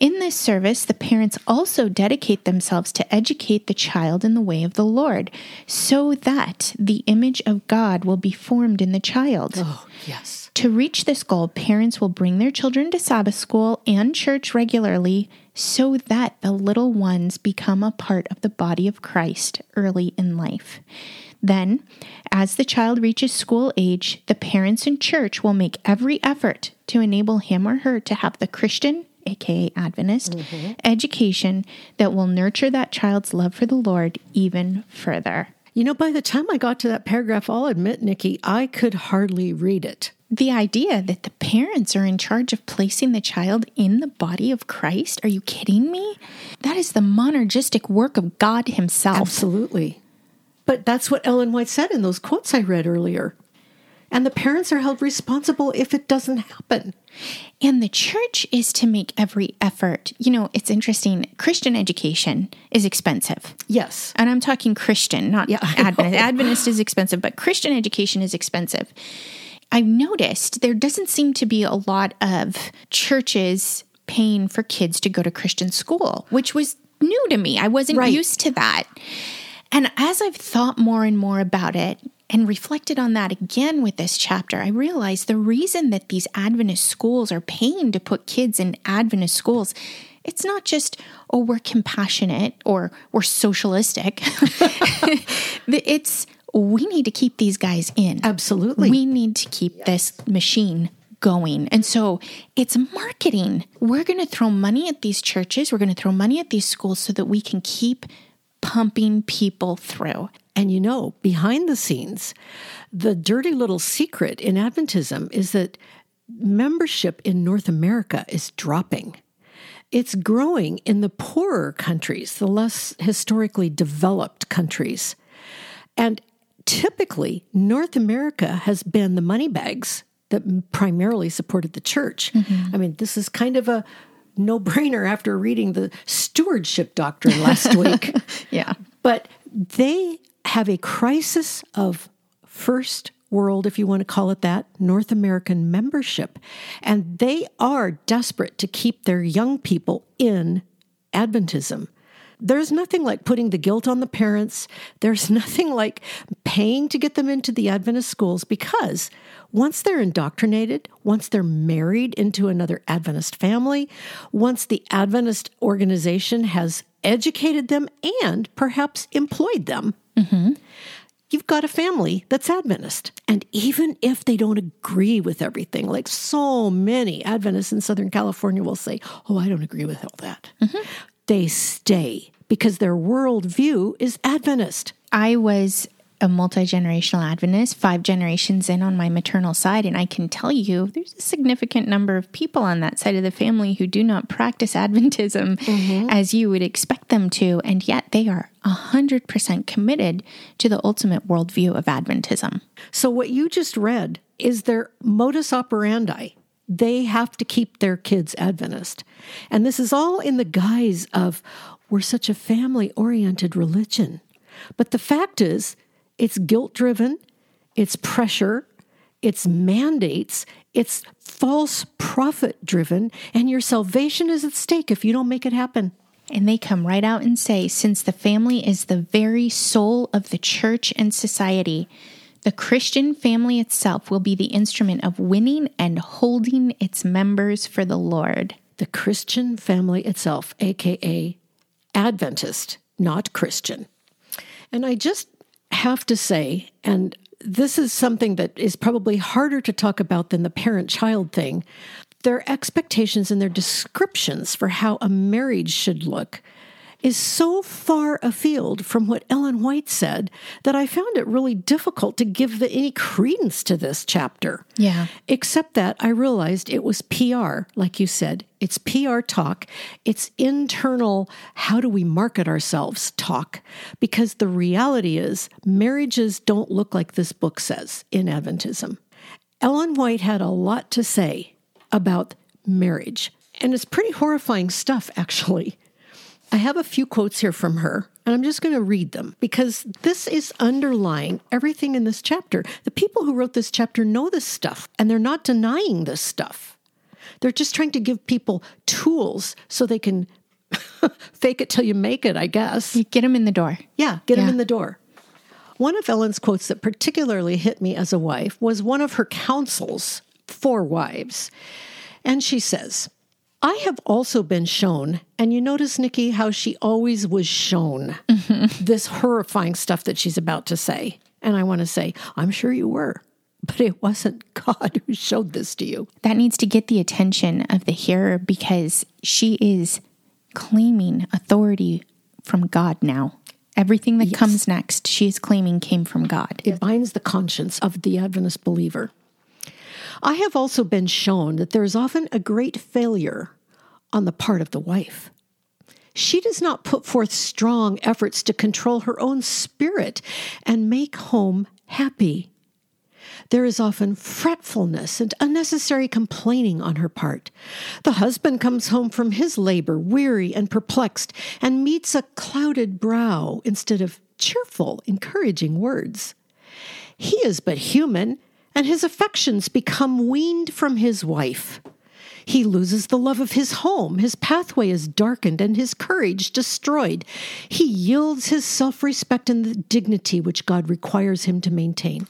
in this service, the parents also dedicate themselves to educate the child in the way of the Lord, so that the image of God will be formed in the child. Oh, yes. To reach this goal, parents will bring their children to Sabbath school and church regularly so that the little ones become a part of the body of Christ early in life. Then, as the child reaches school age, the parents and church will make every effort to enable him or her to have the Christian, aka Adventist, mm-hmm. education that will nurture that child's love for the Lord even further. You know, by the time I got to that paragraph, I'll admit, Nikki, I could hardly read it. The idea that the parents are in charge of placing the child in the body of Christ? Are you kidding me? That is the monergistic work of God Himself. Absolutely. But that's what Ellen White said in those quotes I read earlier. And the parents are held responsible if it doesn't happen. And the church is to make every effort. You know, it's interesting. Christian education is expensive. Yes. And I'm talking Christian, not yeah, Adventist. Adventist is expensive, but Christian education is expensive. I've noticed there doesn't seem to be a lot of churches paying for kids to go to Christian school, which was new to me. I wasn't right. used to that. And as I've thought more and more about it and reflected on that again with this chapter, I realized the reason that these Adventist schools are paying to put kids in Adventist schools, it's not just, oh, we're compassionate or we're socialistic. it's, we need to keep these guys in. Absolutely. We need to keep this machine going. And so it's marketing. We're going to throw money at these churches, we're going to throw money at these schools so that we can keep pumping people through. And you know, behind the scenes, the dirty little secret in Adventism is that membership in North America is dropping. It's growing in the poorer countries, the less historically developed countries. And typically, North America has been the money bags that primarily supported the church. Mm-hmm. I mean, this is kind of a no brainer after reading the stewardship doctrine last week. yeah. But they have a crisis of first world, if you want to call it that, North American membership. And they are desperate to keep their young people in Adventism. There's nothing like putting the guilt on the parents. There's nothing like paying to get them into the Adventist schools because once they're indoctrinated, once they're married into another Adventist family, once the Adventist organization has educated them and perhaps employed them, mm-hmm. you've got a family that's Adventist. And even if they don't agree with everything, like so many Adventists in Southern California will say, Oh, I don't agree with all that. Mm-hmm they stay because their worldview is Adventist. I was a multi generational Adventist, five generations in on my maternal side, and I can tell you there's a significant number of people on that side of the family who do not practice Adventism mm-hmm. as you would expect them to, and yet they are 100% committed to the ultimate worldview of Adventism. So, what you just read is their modus operandi they have to keep their kids Adventist. And this is all in the guise of we're such a family oriented religion. But the fact is, it's guilt driven, it's pressure, it's mandates, it's false prophet driven, and your salvation is at stake if you don't make it happen. And they come right out and say, since the family is the very soul of the church and society, the Christian family itself will be the instrument of winning and holding its members for the Lord. The Christian family itself, aka Adventist, not Christian. And I just have to say, and this is something that is probably harder to talk about than the parent child thing. Their expectations and their descriptions for how a marriage should look is so far afield from what Ellen White said that I found it really difficult to give the, any credence to this chapter. Yeah. Except that I realized it was PR, like you said. It's PR talk. It's internal, how do we market ourselves talk. Because the reality is, marriages don't look like this book says in Adventism. Ellen White had a lot to say about marriage. And it's pretty horrifying stuff, actually. I have a few quotes here from her, and I'm just going to read them because this is underlying everything in this chapter. The people who wrote this chapter know this stuff, and they're not denying this stuff. They're just trying to give people tools so they can fake it till you make it, I guess. You get them in the door. Yeah, get yeah. them in the door. One of Ellen's quotes that particularly hit me as a wife was one of her counsels for wives. And she says, I have also been shown, and you notice, Nikki, how she always was shown mm-hmm. this horrifying stuff that she's about to say. And I want to say, I'm sure you were, but it wasn't God who showed this to you. That needs to get the attention of the hearer because she is claiming authority from God now. Everything that yes. comes next, she is claiming came from God. It binds the conscience of the Adventist believer. I have also been shown that there is often a great failure on the part of the wife. She does not put forth strong efforts to control her own spirit and make home happy. There is often fretfulness and unnecessary complaining on her part. The husband comes home from his labor weary and perplexed and meets a clouded brow instead of cheerful, encouraging words. He is but human and his affections become weaned from his wife. He loses the love of his home, his pathway is darkened, and his courage destroyed. He yields his self respect and the dignity which God requires him to maintain.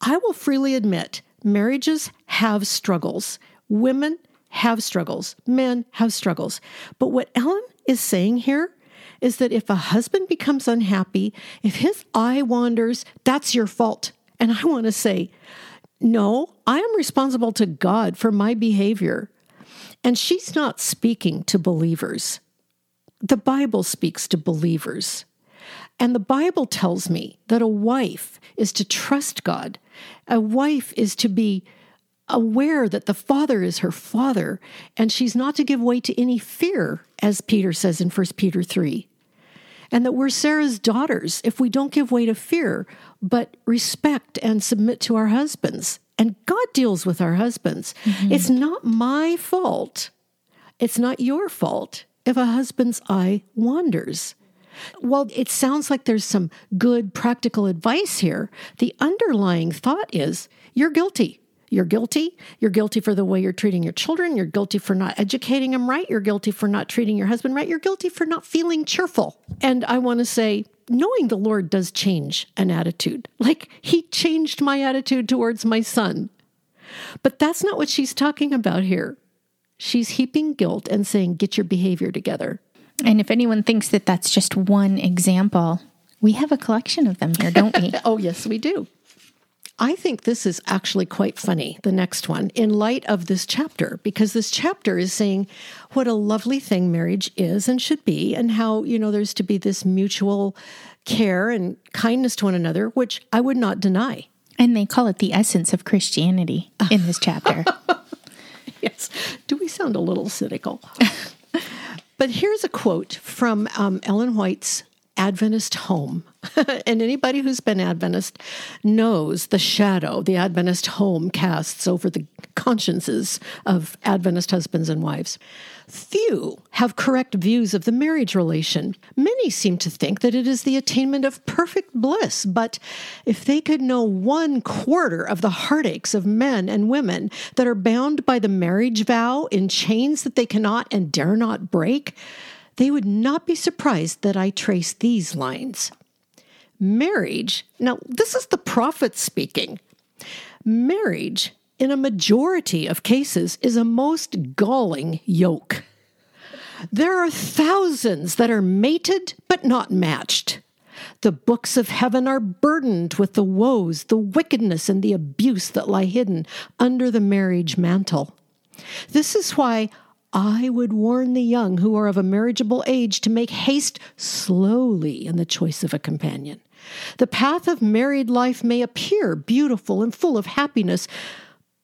I will freely admit marriages have struggles. Women have struggles. Men have struggles. But what Ellen is saying here is that if a husband becomes unhappy, if his eye wanders, that's your fault. And I want to say, no, I am responsible to God for my behavior. And she's not speaking to believers. The Bible speaks to believers. And the Bible tells me that a wife is to trust God. A wife is to be aware that the Father is her Father, and she's not to give way to any fear, as Peter says in 1 Peter 3. And that we're Sarah's daughters if we don't give way to fear, but respect and submit to our husbands. And God deals with our husbands. Mm-hmm. It's not my fault. It's not your fault if a husband's eye wanders. While it sounds like there's some good practical advice here, the underlying thought is you're guilty. You're guilty. You're guilty for the way you're treating your children. You're guilty for not educating them right. You're guilty for not treating your husband right. You're guilty for not feeling cheerful. And I want to say, knowing the Lord does change an attitude. Like he changed my attitude towards my son. But that's not what she's talking about here. She's heaping guilt and saying, get your behavior together. And if anyone thinks that that's just one example, we have a collection of them here, don't we? oh, yes, we do. I think this is actually quite funny, the next one, in light of this chapter, because this chapter is saying what a lovely thing marriage is and should be, and how, you know, there's to be this mutual care and kindness to one another, which I would not deny. And they call it the essence of Christianity in this chapter. yes. Do we sound a little cynical? but here's a quote from um, Ellen White's Adventist home. and anybody who's been Adventist knows the shadow the Adventist home casts over the consciences of Adventist husbands and wives. Few have correct views of the marriage relation. Many seem to think that it is the attainment of perfect bliss, but if they could know one quarter of the heartaches of men and women that are bound by the marriage vow in chains that they cannot and dare not break, they would not be surprised that I trace these lines. Marriage, now, this is the prophet speaking. Marriage, in a majority of cases, is a most galling yoke. There are thousands that are mated but not matched. The books of heaven are burdened with the woes, the wickedness, and the abuse that lie hidden under the marriage mantle. This is why I would warn the young who are of a marriageable age to make haste slowly in the choice of a companion. The path of married life may appear beautiful and full of happiness,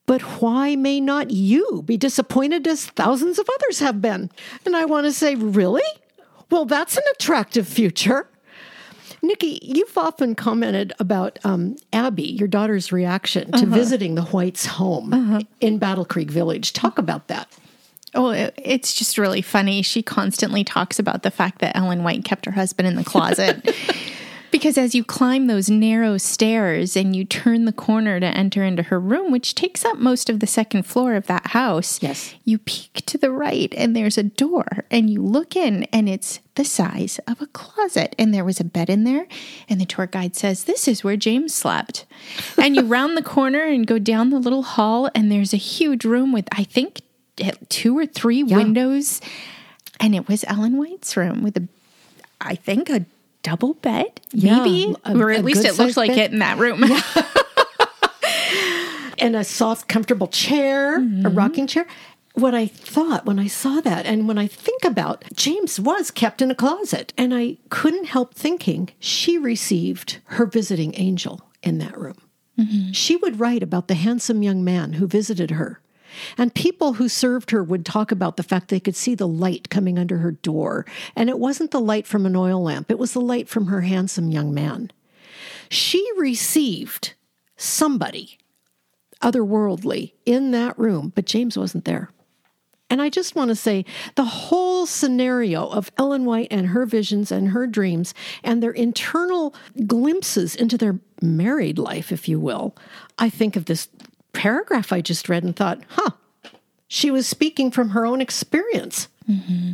but why may not you be disappointed as thousands of others have been? And I want to say, really? Well, that's an attractive future. Nikki, you've often commented about um, Abby, your daughter's reaction to uh-huh. visiting the Whites' home uh-huh. in Battle Creek Village. Talk about that. Oh, it's just really funny. She constantly talks about the fact that Ellen White kept her husband in the closet. because as you climb those narrow stairs and you turn the corner to enter into her room, which takes up most of the second floor of that house, yes. you peek to the right and there's a door and you look in and it's the size of a closet. And there was a bed in there. And the tour guide says, This is where James slept. and you round the corner and go down the little hall, and there's a huge room with, I think, two or three yeah. windows, and it was Ellen White's room with a, I think, a double bed, maybe, yeah, a, or at least it looked like bed. it in that room. Yeah. and a soft, comfortable chair, mm-hmm. a rocking chair. What I thought when I saw that, and when I think about James was kept in a closet, and I couldn't help thinking she received her visiting angel in that room. Mm-hmm. She would write about the handsome young man who visited her and people who served her would talk about the fact they could see the light coming under her door. And it wasn't the light from an oil lamp, it was the light from her handsome young man. She received somebody otherworldly in that room, but James wasn't there. And I just want to say the whole scenario of Ellen White and her visions and her dreams and their internal glimpses into their married life, if you will, I think of this paragraph I just read and thought, huh, she was speaking from her own experience. Mm-hmm.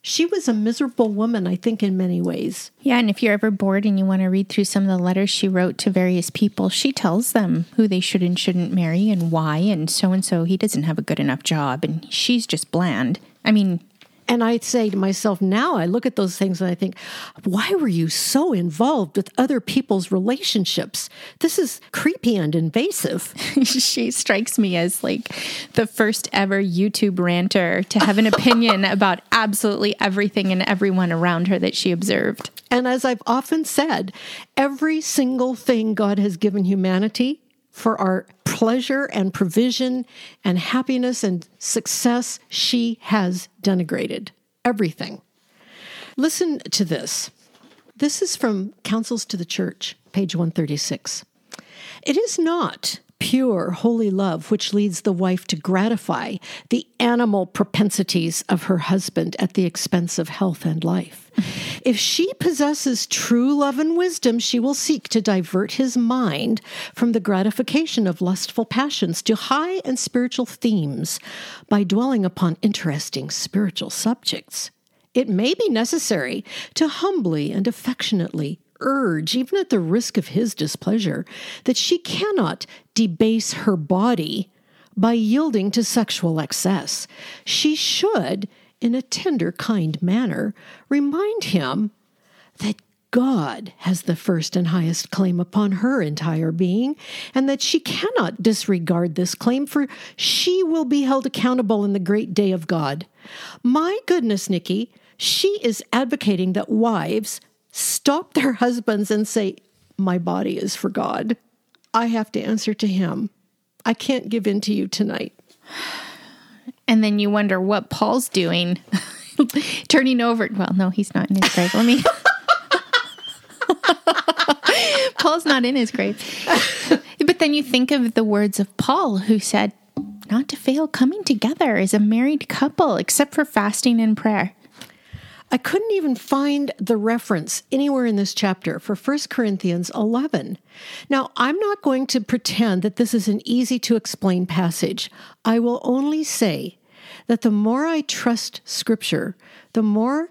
She was a miserable woman, I think, in many ways. Yeah, and if you're ever bored and you want to read through some of the letters she wrote to various people, she tells them who they should and shouldn't marry and why, and so and so he doesn't have a good enough job, and she's just bland. I mean, and I say to myself now, I look at those things and I think, why were you so involved with other people's relationships? This is creepy and invasive. she strikes me as like the first ever YouTube ranter to have an opinion about absolutely everything and everyone around her that she observed. And as I've often said, every single thing God has given humanity for our pleasure and provision and happiness and success, she has denigrated everything. Listen to this. This is from Counsels to the Church, page 136. It is not pure, holy love, which leads the wife to gratify the animal propensities of her husband at the expense of health and life. If she possesses true love and wisdom, she will seek to divert his mind from the gratification of lustful passions to high and spiritual themes by dwelling upon interesting spiritual subjects. It may be necessary to humbly and affectionately urge, even at the risk of his displeasure, that she cannot debase her body by yielding to sexual excess. She should, in a tender, kind manner, remind him that God has the first and highest claim upon her entire being, and that she cannot disregard this claim, for she will be held accountable in the great day of God. My goodness, Nikki, she is advocating that wives stop their husbands and say, My body is for God. I have to answer to Him. I can't give in to you tonight. And then you wonder what Paul's doing, turning over. Well, no, he's not in his grave. Let me. Paul's not in his grave. But then you think of the words of Paul, who said, not to fail coming together as a married couple, except for fasting and prayer. I couldn't even find the reference anywhere in this chapter for 1 Corinthians 11. Now, I'm not going to pretend that this is an easy to explain passage. I will only say that the more I trust Scripture, the more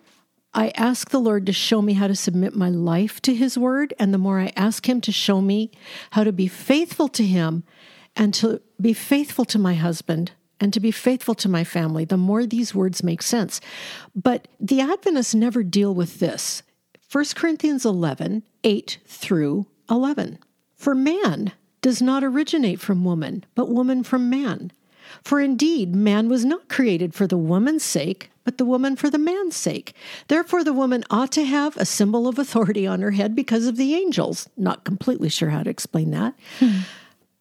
I ask the Lord to show me how to submit my life to His Word, and the more I ask Him to show me how to be faithful to Him and to be faithful to my husband and to be faithful to my family, the more these words make sense. But the Adventists never deal with this. 1 Corinthians 11, 8 through 11. For man does not originate from woman, but woman from man. For indeed, man was not created for the woman's sake, but the woman for the man's sake. Therefore, the woman ought to have a symbol of authority on her head because of the angels. Not completely sure how to explain that. Hmm.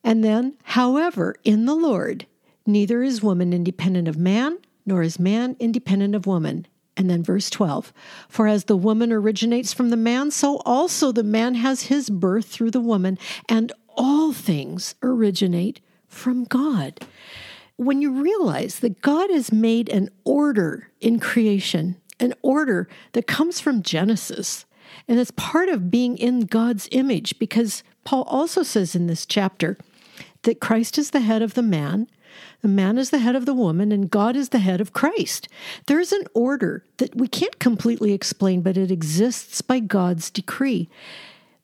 And then, however, in the Lord, Neither is woman independent of man, nor is man independent of woman. And then verse 12 For as the woman originates from the man, so also the man has his birth through the woman, and all things originate from God. When you realize that God has made an order in creation, an order that comes from Genesis, and it's part of being in God's image, because Paul also says in this chapter that Christ is the head of the man, the man is the head of the woman, and God is the head of Christ. There's an order that we can't completely explain, but it exists by God's decree.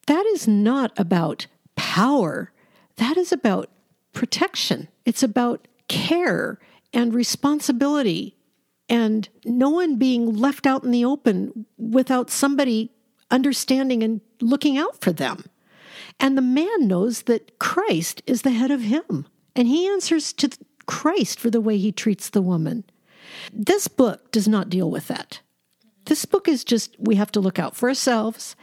That is not about power, that is about protection. It's about care and responsibility and no one being left out in the open without somebody understanding and looking out for them. And the man knows that Christ is the head of him. And he answers to Christ for the way he treats the woman. This book does not deal with that. This book is just, we have to look out for ourselves.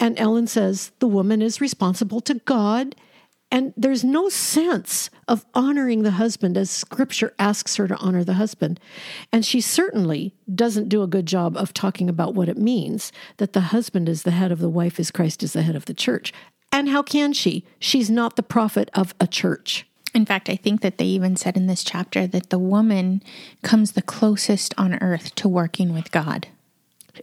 And Ellen says the woman is responsible to God. And there's no sense of honoring the husband as scripture asks her to honor the husband. And she certainly doesn't do a good job of talking about what it means that the husband is the head of the wife as Christ is the head of the church. And how can she? She's not the prophet of a church. In fact, I think that they even said in this chapter that the woman comes the closest on earth to working with God.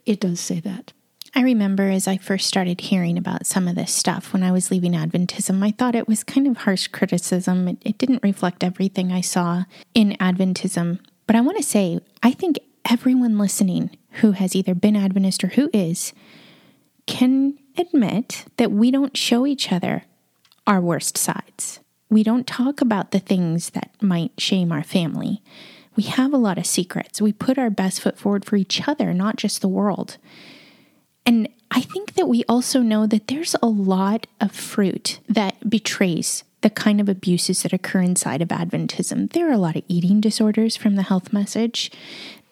It does say that. I remember as I first started hearing about some of this stuff when I was leaving Adventism, I thought it was kind of harsh criticism. It, it didn't reflect everything I saw in Adventism. But I want to say, I think everyone listening who has either been Adventist or who is can admit that we don't show each other our worst sides. We don't talk about the things that might shame our family. We have a lot of secrets. We put our best foot forward for each other, not just the world. And I think that we also know that there's a lot of fruit that betrays the kind of abuses that occur inside of Adventism. There are a lot of eating disorders from the health message.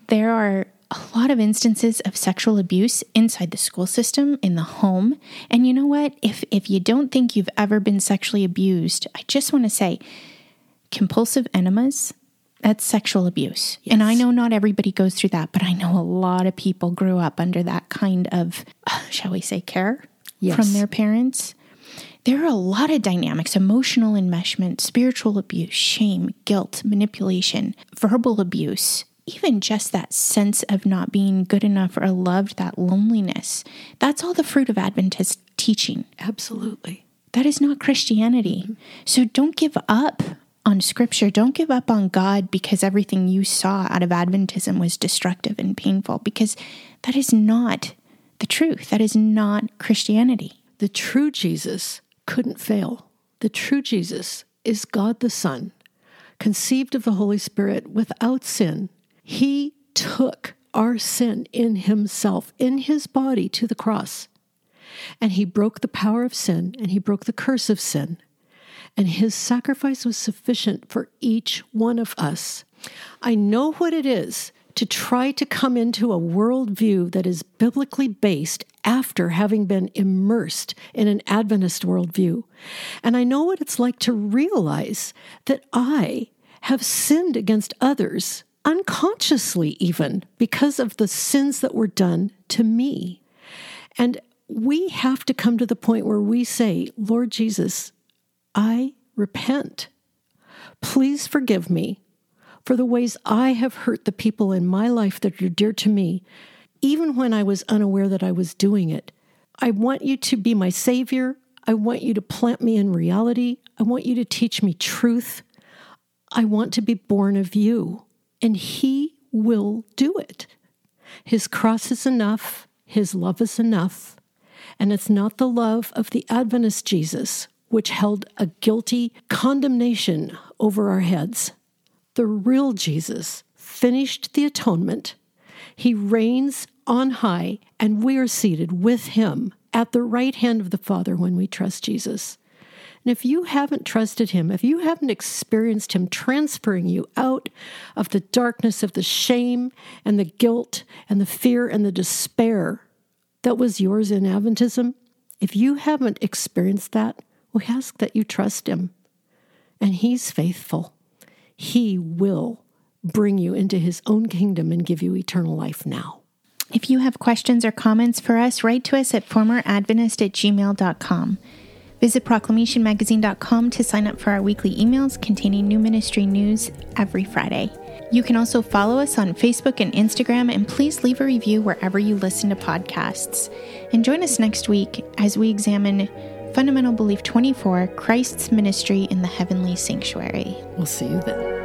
There are a lot of instances of sexual abuse inside the school system, in the home. And you know what? If if you don't think you've ever been sexually abused, I just want to say compulsive enemas, that's sexual abuse. Yes. And I know not everybody goes through that, but I know a lot of people grew up under that kind of, shall we say, care yes. from their parents. There are a lot of dynamics emotional enmeshment, spiritual abuse, shame, guilt, manipulation, verbal abuse, even just that sense of not being good enough or loved, that loneliness. That's all the fruit of Adventist teaching. Absolutely. That is not Christianity. Mm-hmm. So don't give up on scripture. Don't give up on God because everything you saw out of Adventism was destructive and painful, because that is not the truth. That is not Christianity. The true Jesus couldn't fail. The true Jesus is God the Son, conceived of the Holy Spirit without sin. He took our sin in himself, in his body to the cross. And he broke the power of sin and he broke the curse of sin. And his sacrifice was sufficient for each one of us. I know what it is to try to come into a worldview that is biblically based after having been immersed in an Adventist worldview. And I know what it's like to realize that I have sinned against others, unconsciously even, because of the sins that were done to me. And we have to come to the point where we say, Lord Jesus, I repent. Please forgive me for the ways I have hurt the people in my life that are dear to me, even when I was unaware that I was doing it. I want you to be my Savior. I want you to plant me in reality. I want you to teach me truth. I want to be born of you. And He will do it. His cross is enough, His love is enough. And it's not the love of the Adventist Jesus, which held a guilty condemnation over our heads the real Jesus, finished the atonement. He reigns on high, and we are seated with him at the right hand of the Father when we trust Jesus. And if you haven't trusted him, if you haven't experienced him transferring you out of the darkness of the shame and the guilt and the fear and the despair that was yours in Adventism, if you haven't experienced that, we ask that you trust him. And he's faithful. He will bring you into his own kingdom and give you eternal life now. If you have questions or comments for us, write to us at formeradventist at gmail.com. Visit proclamationmagazine.com to sign up for our weekly emails containing new ministry news every Friday. You can also follow us on Facebook and Instagram, and please leave a review wherever you listen to podcasts. And join us next week as we examine Fundamental Belief 24 Christ's Ministry in the Heavenly Sanctuary. We'll see you then.